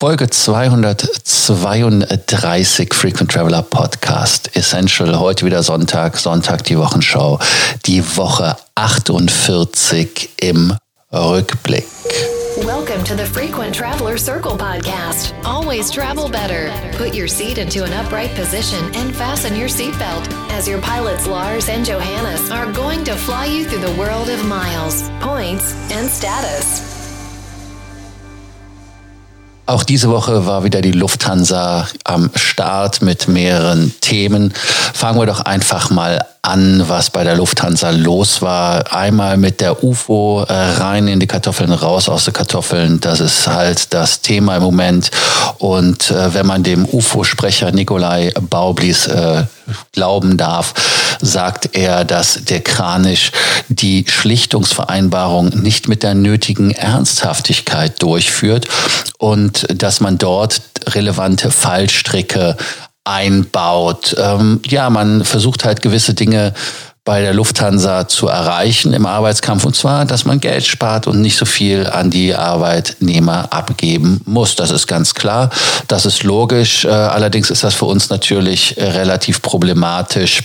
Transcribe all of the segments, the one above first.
Folge 232 Frequent Traveler Podcast Essential. Heute wieder Sonntag, Sonntag die Wochenschau. Die Woche 48 im Rückblick. Welcome to the Frequent Traveler Circle podcast. Always travel better. Put your seat into an upright position and fasten your seatbelt as your pilots Lars and Johannes are going to fly you through the world of miles, points, and status. Auch diese Woche war wieder die Lufthansa am Start mit mehreren Themen. Fangen wir doch einfach mal an, was bei der Lufthansa los war. Einmal mit der UFO äh, rein in die Kartoffeln, raus aus den Kartoffeln. Das ist halt das Thema im Moment. Und äh, wenn man dem UFO-Sprecher Nikolai Baublis äh, glauben darf, sagt er, dass der Kranich die Schlichtungsvereinbarung nicht mit der nötigen Ernsthaftigkeit durchführt und dass man dort relevante Fallstricke einbaut. Ähm, ja, man versucht halt gewisse Dinge bei der Lufthansa zu erreichen im Arbeitskampf. Und zwar, dass man Geld spart und nicht so viel an die Arbeitnehmer abgeben muss. Das ist ganz klar. Das ist logisch. Äh, allerdings ist das für uns natürlich relativ problematisch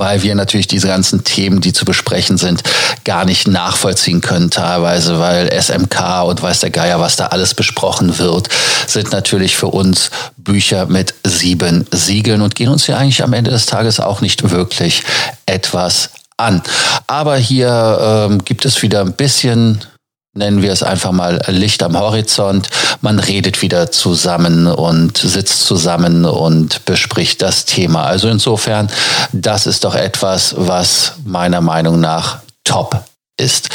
weil wir natürlich diese ganzen Themen, die zu besprechen sind, gar nicht nachvollziehen können teilweise, weil SMK und weiß der Geier, was da alles besprochen wird, sind natürlich für uns Bücher mit sieben Siegeln und gehen uns ja eigentlich am Ende des Tages auch nicht wirklich etwas an. Aber hier ähm, gibt es wieder ein bisschen nennen wir es einfach mal Licht am Horizont. Man redet wieder zusammen und sitzt zusammen und bespricht das Thema. Also insofern, das ist doch etwas, was meiner Meinung nach top ist.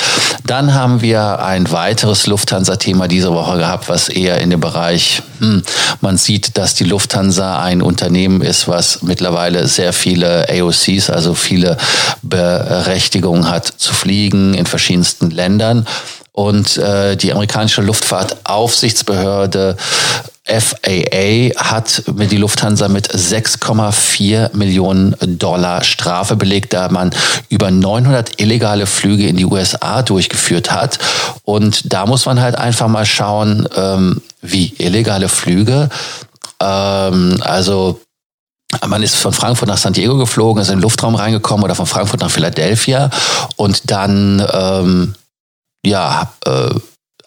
Dann haben wir ein weiteres Lufthansa-Thema diese Woche gehabt, was eher in dem Bereich, hm, man sieht, dass die Lufthansa ein Unternehmen ist, was mittlerweile sehr viele AOCs, also viele Berechtigungen hat zu fliegen in verschiedensten Ländern. Und äh, die amerikanische Luftfahrtaufsichtsbehörde FAA hat mit die Lufthansa mit 6,4 Millionen Dollar Strafe belegt, da man über 900 illegale Flüge in die USA durchgeführt hat. Und da muss man halt einfach mal schauen, ähm, wie illegale Flüge. Ähm, also man ist von Frankfurt nach San Diego geflogen, ist in den Luftraum reingekommen oder von Frankfurt nach Philadelphia und dann ähm, ja, äh,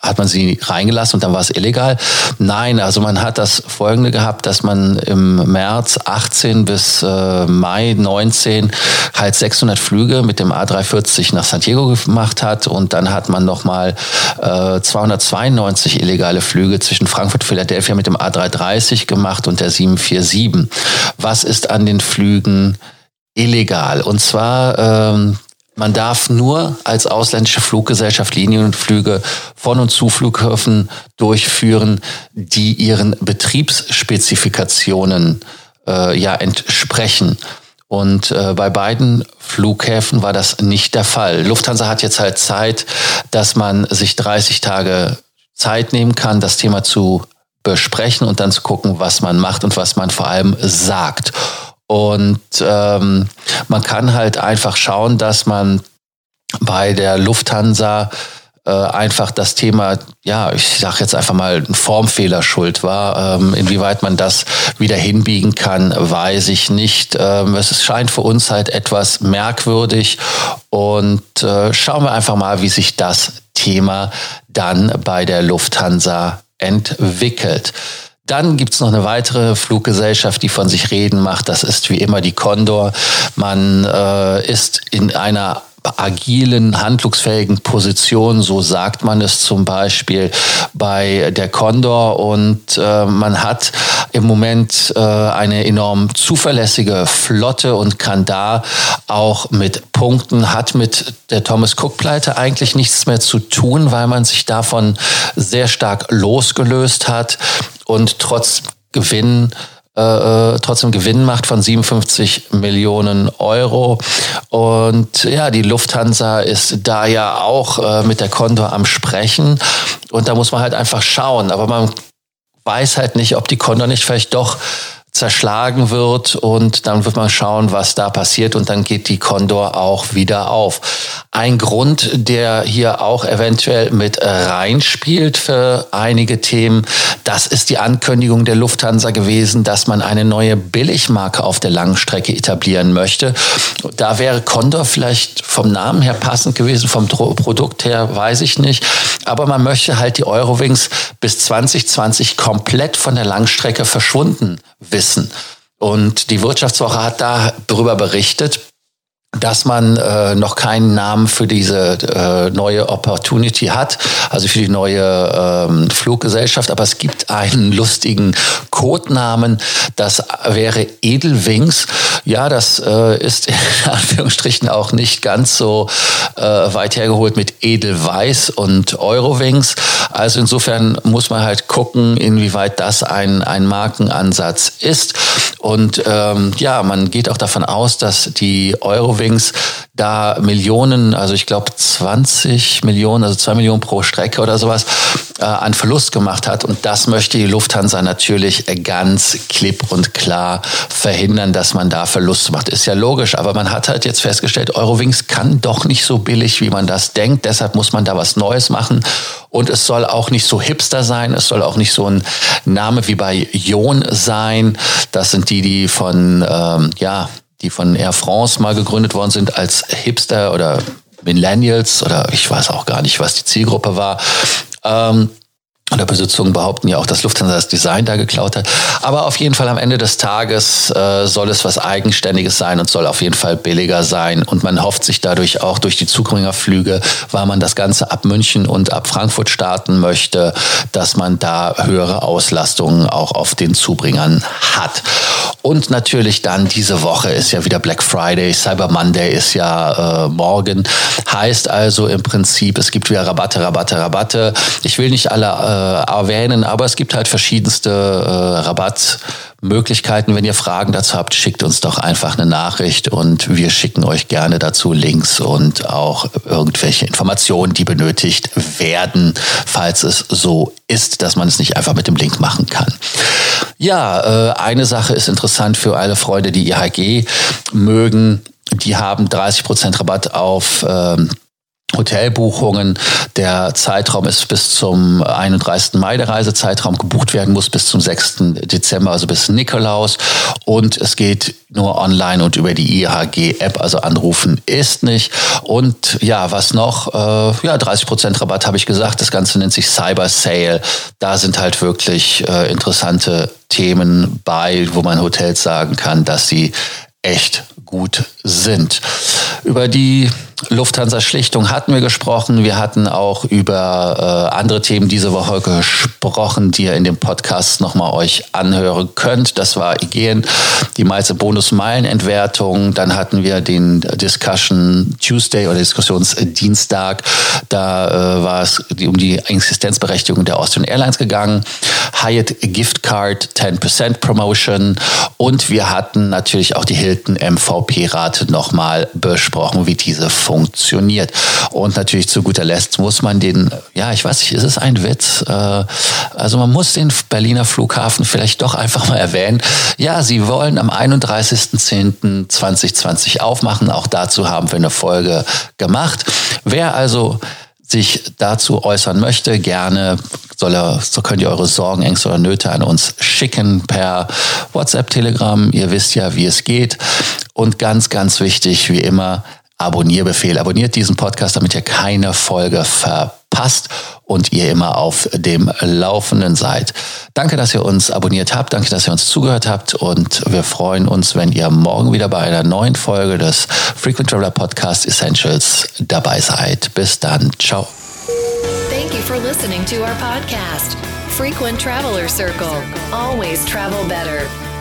hat man sie reingelassen und dann war es illegal? Nein, also man hat das folgende gehabt, dass man im März 18 bis äh, Mai 19 halt 600 Flüge mit dem A340 nach San Diego gemacht hat und dann hat man nochmal äh, 292 illegale Flüge zwischen Frankfurt und Philadelphia mit dem A330 gemacht und der 747. Was ist an den Flügen illegal? Und zwar ähm, man darf nur als ausländische Fluggesellschaft Linienflüge von und zu Flughäfen durchführen, die ihren Betriebsspezifikationen äh, ja entsprechen. Und äh, bei beiden Flughäfen war das nicht der Fall. Lufthansa hat jetzt halt Zeit, dass man sich 30 Tage Zeit nehmen kann, das Thema zu besprechen und dann zu gucken, was man macht und was man vor allem sagt. Und ähm, man kann halt einfach schauen, dass man bei der Lufthansa äh, einfach das Thema, ja, ich sage jetzt einfach mal, ein Formfehler schuld war. Ähm, inwieweit man das wieder hinbiegen kann, weiß ich nicht. Ähm, es scheint für uns halt etwas merkwürdig und äh, schauen wir einfach mal, wie sich das Thema dann bei der Lufthansa entwickelt. Dann gibt's noch eine weitere Fluggesellschaft, die von sich reden macht. Das ist wie immer die Condor. Man äh, ist in einer agilen, handlungsfähigen Position, so sagt man es zum Beispiel bei der Condor. Und äh, man hat im Moment äh, eine enorm zuverlässige Flotte und kann da auch mit Punkten, hat mit der Thomas Cook-Pleite eigentlich nichts mehr zu tun, weil man sich davon sehr stark losgelöst hat und trotz Gewinn äh, äh, trotzdem Gewinn macht von 57 Millionen Euro. Und ja, die Lufthansa ist da ja auch äh, mit der Condor am Sprechen. Und da muss man halt einfach schauen. Aber man weiß halt nicht, ob die Condor nicht vielleicht doch zerschlagen wird und dann wird man schauen, was da passiert und dann geht die Condor auch wieder auf. Ein Grund, der hier auch eventuell mit reinspielt für einige Themen, das ist die Ankündigung der Lufthansa gewesen, dass man eine neue Billigmarke auf der Langstrecke etablieren möchte. Da wäre Condor vielleicht vom Namen her passend gewesen, vom Produkt her weiß ich nicht, aber man möchte halt die Eurowings bis 2020 komplett von der Langstrecke verschwunden wissen. Und die Wirtschaftswoche hat darüber berichtet, dass man äh, noch keinen Namen für diese äh, neue Opportunity hat, also für die neue ähm, Fluggesellschaft, aber es gibt einen lustigen Codenamen, das wäre Edelwings. Ja, das äh, ist in Anführungsstrichen auch nicht ganz so äh, weit hergeholt mit Edelweiß und Eurowings. Also insofern muss man halt gucken, inwieweit das ein, ein Markenansatz ist. Und ähm, ja, man geht auch davon aus, dass die Eurowings da Millionen, also ich glaube 20 Millionen, also zwei Millionen pro Strecke oder sowas, äh, an Verlust gemacht hat. Und das möchte die Lufthansa natürlich ganz klipp und klar verhindern, dass man da Verlust macht. Ist ja logisch, aber man hat halt jetzt festgestellt, Eurowings kann doch nicht so billig, wie man das denkt. Deshalb muss man da was Neues machen. Und es soll auch nicht so hipster sein. Es soll auch nicht so ein Name wie bei Ion sein. Das sind die, die von, ähm, ja, die von Air France mal gegründet worden sind als Hipster oder Millennials oder ich weiß auch gar nicht, was die Zielgruppe war. Ähm, oder Besitzungen behaupten ja auch, dass Lufthansa das Design da geklaut hat. Aber auf jeden Fall am Ende des Tages äh, soll es was Eigenständiges sein und soll auf jeden Fall billiger sein. Und man hofft sich dadurch auch durch die Zubringerflüge, weil man das Ganze ab München und ab Frankfurt starten möchte, dass man da höhere Auslastungen auch auf den Zubringern hat. Und natürlich dann diese Woche ist ja wieder Black Friday, Cyber Monday ist ja äh, morgen. Heißt also im Prinzip, es gibt wieder Rabatte, Rabatte, Rabatte. Ich will nicht alle äh, erwähnen, aber es gibt halt verschiedenste äh, Rabattmöglichkeiten. Wenn ihr Fragen dazu habt, schickt uns doch einfach eine Nachricht und wir schicken euch gerne dazu Links und auch irgendwelche Informationen, die benötigt werden, falls es so ist, dass man es nicht einfach mit dem Link machen kann. Ja, äh, eine Sache ist interessant für alle Freunde, die IHG mögen. Die haben 30% Rabatt auf ähm, Hotelbuchungen. Der Zeitraum ist bis zum 31. Mai der Reisezeitraum gebucht werden muss bis zum 6. Dezember, also bis Nikolaus. Und es geht nur online und über die IHG-App, also anrufen ist nicht. Und ja, was noch? Äh, ja, 30% Rabatt habe ich gesagt. Das Ganze nennt sich Cyber Sale. Da sind halt wirklich äh, interessante Themen bei, wo man Hotels sagen kann, dass sie echt gut sind. Über die Lufthansa-Schlichtung hatten wir gesprochen. Wir hatten auch über äh, andere Themen diese Woche gesprochen, die ihr in dem Podcast nochmal euch anhören könnt. Das war IGN, die Meize Bonus-Meilen-Entwertung. Dann hatten wir den Discussion Tuesday oder Diskussionsdienstag. Da äh, war es um die Existenzberechtigung der Austrian Airlines gegangen. Hyatt Gift Card 10% Promotion. Und wir hatten natürlich auch die Hilton MVP-Rate nochmal besprochen, wie diese funktioniert. Und natürlich zu guter Letzt muss man den, ja, ich weiß nicht, ist es ein Witz? Äh, also man muss den Berliner Flughafen vielleicht doch einfach mal erwähnen. Ja, sie wollen am 31.10.2020 aufmachen. Auch dazu haben wir eine Folge gemacht. Wer also sich dazu äußern möchte, gerne soll er, so könnt ihr eure Sorgen, Ängste oder Nöte an uns schicken per WhatsApp, Telegram. Ihr wisst ja, wie es geht. Und ganz, ganz wichtig, wie immer, Abonnierbefehl. Abonniert diesen Podcast, damit ihr keine Folge verpasst und ihr immer auf dem Laufenden seid. Danke, dass ihr uns abonniert habt. Danke, dass ihr uns zugehört habt. Und wir freuen uns, wenn ihr morgen wieder bei einer neuen Folge des Frequent Traveler Podcast Essentials dabei seid. Bis dann. Ciao. Thank you for listening to our podcast, Frequent Traveler Circle. Always travel better.